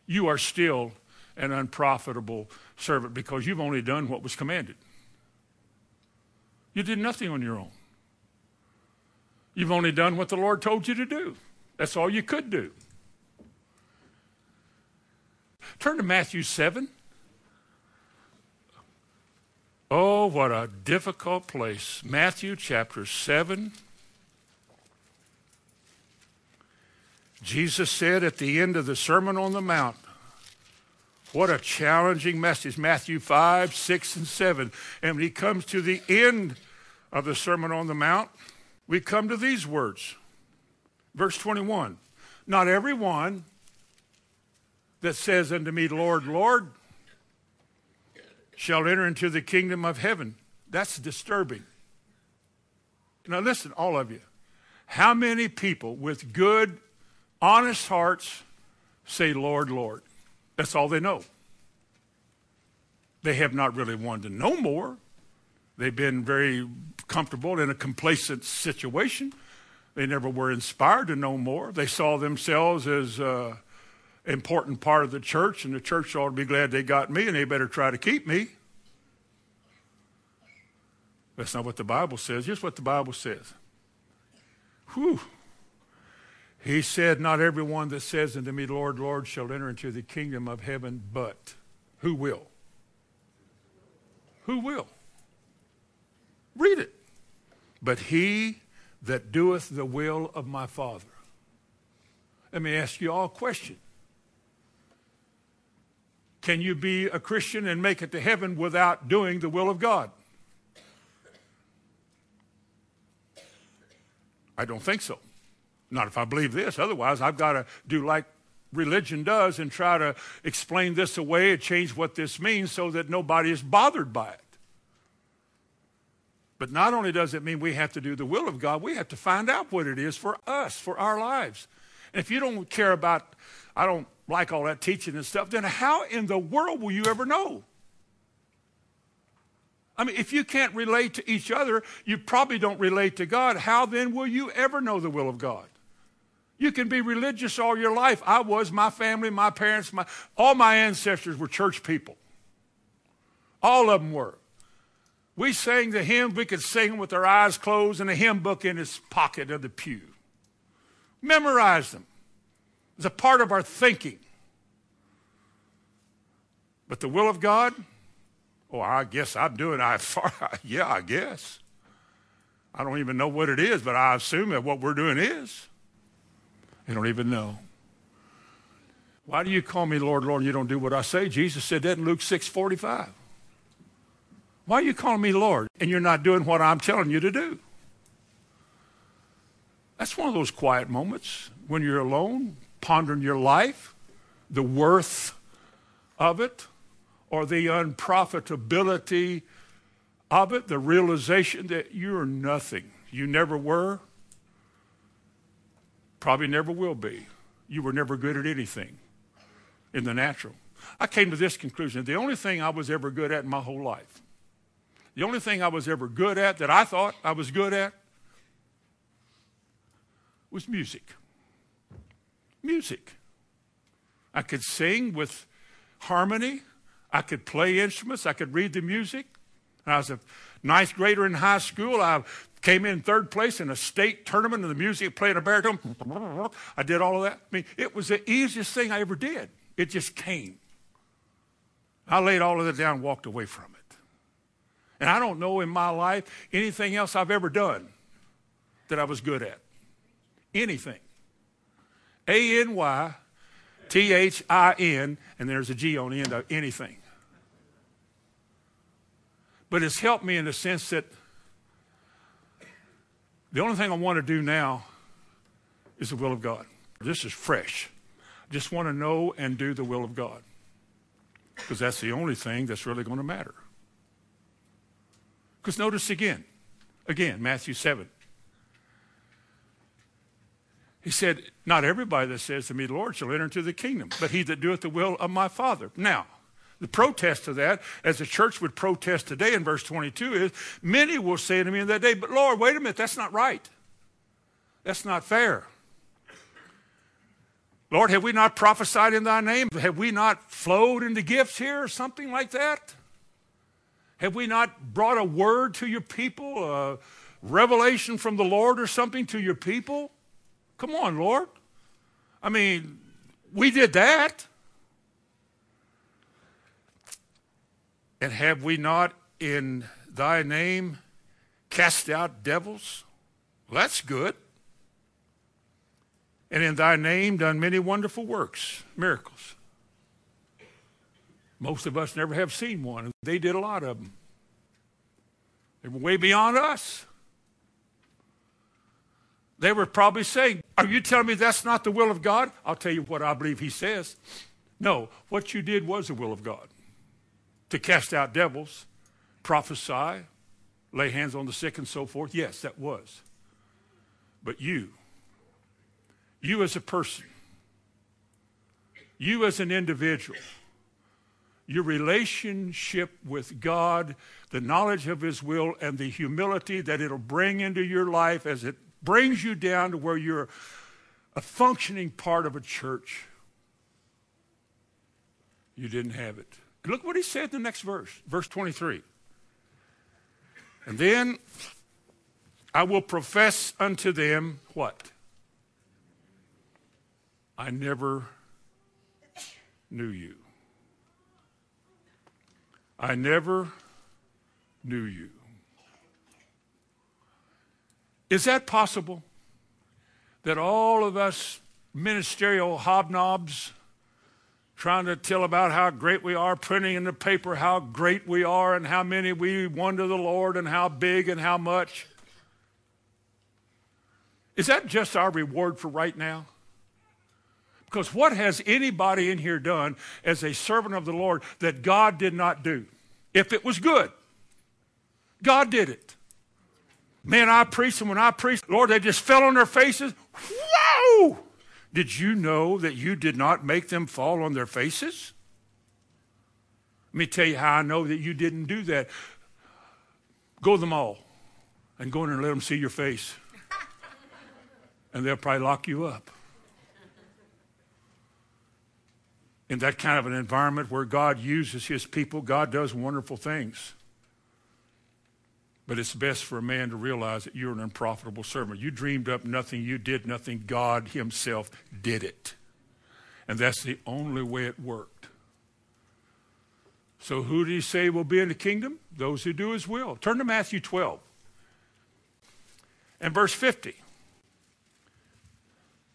You are still an unprofitable servant because you've only done what was commanded. You did nothing on your own. You've only done what the Lord told you to do. That's all you could do. Turn to Matthew 7. Oh, what a difficult place. Matthew chapter 7. Jesus said at the end of the Sermon on the Mount, what a challenging message. Matthew 5, 6, and 7. And when he comes to the end of the Sermon on the Mount, we come to these words. Verse 21 Not everyone that says unto me, Lord, Lord, shall enter into the kingdom of heaven. That's disturbing. Now, listen, all of you. How many people with good, honest hearts say, Lord, Lord? That's all they know. They have not really wanted to know more. They've been very comfortable in a complacent situation. They never were inspired to know more. They saw themselves as an important part of the church, and the church ought to be glad they got me, and they better try to keep me. That's not what the Bible says. Here's what the Bible says. Whew. He said, Not everyone that says unto me, Lord, Lord, shall enter into the kingdom of heaven, but who will? Who will? Read it. But he that doeth the will of my Father. Let me ask you all a question. Can you be a Christian and make it to heaven without doing the will of God? I don't think so. Not if I believe this. Otherwise, I've got to do like religion does and try to explain this away and change what this means so that nobody is bothered by it. But not only does it mean we have to do the will of God, we have to find out what it is for us, for our lives. And if you don't care about, I don't like all that teaching and stuff, then how in the world will you ever know? I mean, if you can't relate to each other, you probably don't relate to God. How then will you ever know the will of God? You can be religious all your life. I was, my family, my parents, my, all my ancestors were church people. All of them were. We sang the hymns, we could sing them with our eyes closed and a hymn book in his pocket of the pew. Memorize them. It's a part of our thinking. But the will of God, oh, I guess I'm doing I yeah, I guess. I don't even know what it is, but I assume that what we're doing is. You don't even know. Why do you call me Lord, Lord, and you don't do what I say? Jesus said that in Luke 6 45. Why are you calling me Lord and you're not doing what I'm telling you to do? That's one of those quiet moments when you're alone, pondering your life, the worth of it, or the unprofitability of it, the realization that you're nothing. You never were, probably never will be. You were never good at anything in the natural. I came to this conclusion the only thing I was ever good at in my whole life the only thing I was ever good at that I thought I was good at was music. Music. I could sing with harmony. I could play instruments. I could read the music. And I was a ninth grader in high school. I came in third place in a state tournament in the music, playing a baritone. I did all of that. I mean, it was the easiest thing I ever did. It just came. I laid all of it down and walked away from it. And I don't know in my life anything else I've ever done that I was good at. Anything. A N Y T H I N, and there's a G on the end of anything. But it's helped me in the sense that the only thing I want to do now is the will of God. This is fresh. I just want to know and do the will of God. Because that's the only thing that's really going to matter. Because notice again, again, Matthew 7. He said, Not everybody that says to me, Lord, shall enter into the kingdom, but he that doeth the will of my Father. Now, the protest to that, as the church would protest today in verse 22, is many will say to me in that day, But Lord, wait a minute, that's not right. That's not fair. Lord, have we not prophesied in thy name? Have we not flowed into gifts here or something like that? Have we not brought a word to your people, uh, revelation from the Lord or something to your people? Come on, Lord. I mean, we did that. And have we not in thy name cast out devils? Well, that's good. And in thy name done many wonderful works, miracles. Most of us never have seen one. They did a lot of them. They were way beyond us. They were probably saying, Are you telling me that's not the will of God? I'll tell you what I believe he says. No, what you did was the will of God to cast out devils, prophesy, lay hands on the sick, and so forth. Yes, that was. But you, you as a person, you as an individual, your relationship with God, the knowledge of His will, and the humility that it'll bring into your life as it brings you down to where you're a functioning part of a church. You didn't have it. Look what he said in the next verse, verse 23. And then I will profess unto them what? I never knew you. I never knew you. Is that possible? That all of us ministerial hobnobs trying to tell about how great we are, printing in the paper how great we are and how many we won to the Lord and how big and how much. Is that just our reward for right now? Because what has anybody in here done as a servant of the Lord that God did not do? If it was good, God did it. Man, I preached, and when I preached, Lord, they just fell on their faces. Whoa! Did you know that you did not make them fall on their faces? Let me tell you how I know that you didn't do that. Go to the mall and go in and let them see your face. And they'll probably lock you up. In that kind of an environment where God uses his people, God does wonderful things. But it's best for a man to realize that you're an unprofitable servant. You dreamed up nothing, you did nothing. God Himself did it. And that's the only way it worked. So, who did He say will be in the kingdom? Those who do His will. Turn to Matthew 12 and verse 50.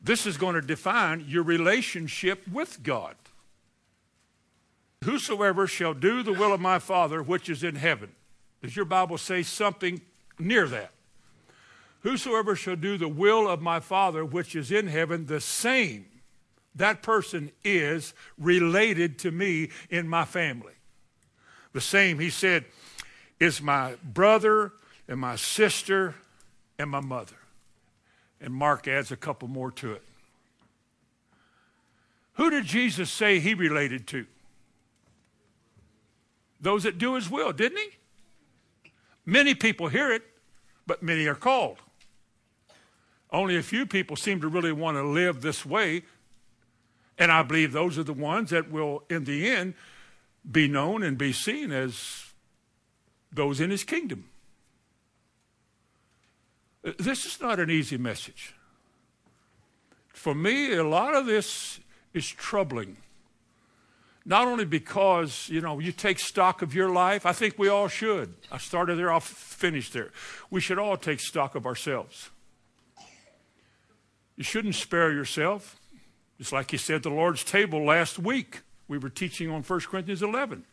This is going to define your relationship with God. Whosoever shall do the will of my Father which is in heaven. Does your Bible say something near that? Whosoever shall do the will of my Father which is in heaven, the same, that person is related to me in my family. The same, he said, is my brother and my sister and my mother. And Mark adds a couple more to it. Who did Jesus say he related to? Those that do his will, didn't he? Many people hear it, but many are called. Only a few people seem to really want to live this way. And I believe those are the ones that will, in the end, be known and be seen as those in his kingdom. This is not an easy message. For me, a lot of this is troubling. Not only because, you know, you take stock of your life, I think we all should. I started there, I'll finish there. We should all take stock of ourselves. You shouldn't spare yourself. Just like he said the Lord's table last week. We were teaching on 1 Corinthians 11.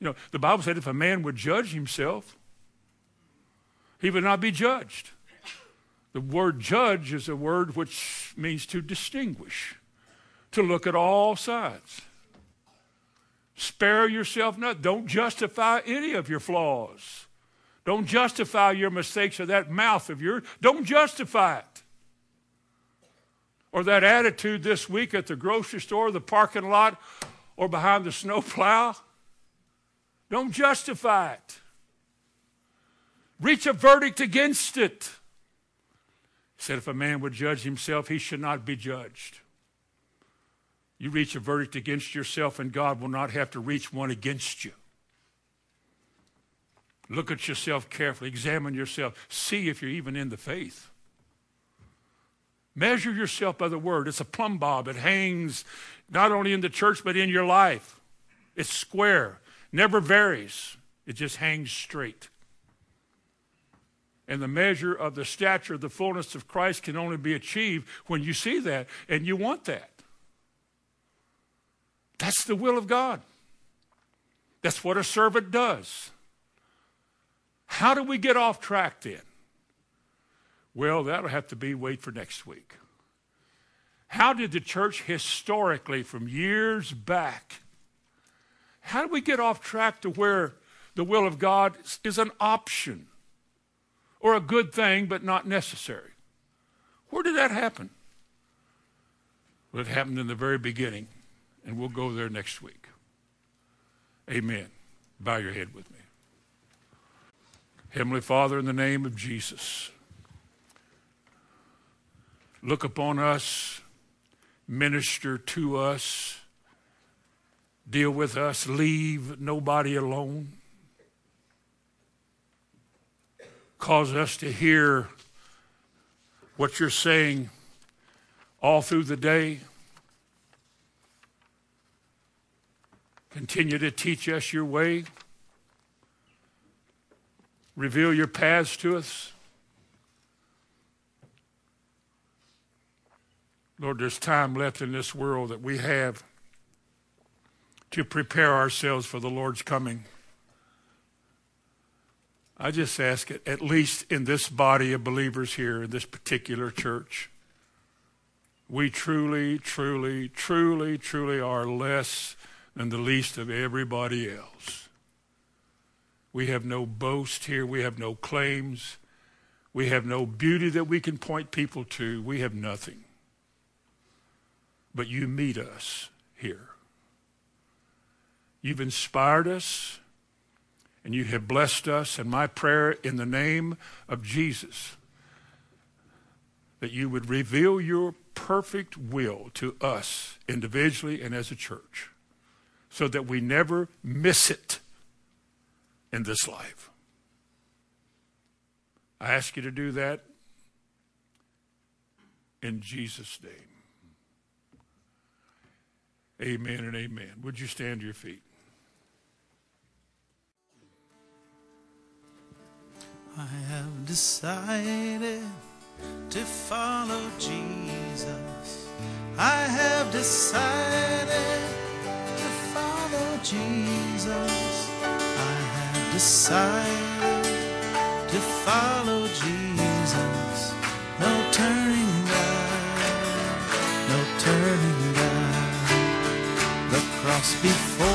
You know, the Bible said if a man would judge himself, he would not be judged. The word judge is a word which means to distinguish, to look at all sides. Spare yourself not. Don't justify any of your flaws. Don't justify your mistakes or that mouth of yours. Don't justify it. Or that attitude this week at the grocery store, the parking lot, or behind the snowplow. Don't justify it. Reach a verdict against it. He said, if a man would judge himself, he should not be judged. You reach a verdict against yourself, and God will not have to reach one against you. Look at yourself carefully, examine yourself, see if you're even in the faith. Measure yourself by the word. It's a plumb bob. It hangs not only in the church, but in your life. It's square, never varies. It just hangs straight. And the measure of the stature the fullness of Christ can only be achieved when you see that and you want that. That's the will of God. That's what a servant does. How do we get off track then? Well, that'll have to be wait for next week. How did the church historically, from years back, how do we get off track to where the will of God is an option or a good thing but not necessary? Where did that happen? Well, it happened in the very beginning, and we'll go there next week. Amen. Bow your head with me. Heavenly Father, in the name of Jesus, look upon us, minister to us, deal with us, leave nobody alone. Cause us to hear what you're saying all through the day. Continue to teach us your way. Reveal your paths to us. Lord, there's time left in this world that we have to prepare ourselves for the Lord's coming. I just ask it, at least in this body of believers here, in this particular church, we truly, truly, truly, truly are less than the least of everybody else. We have no boast here. We have no claims. We have no beauty that we can point people to. We have nothing. But you meet us here. You've inspired us and you have blessed us. And my prayer in the name of Jesus that you would reveal your perfect will to us individually and as a church so that we never miss it in this life. I ask you to do that in Jesus' name. Amen and amen. Would you stand to your feet? I have decided to follow Jesus. I have decided Jesus. I have decided to follow Jesus. No turning back, no turning back. The cross before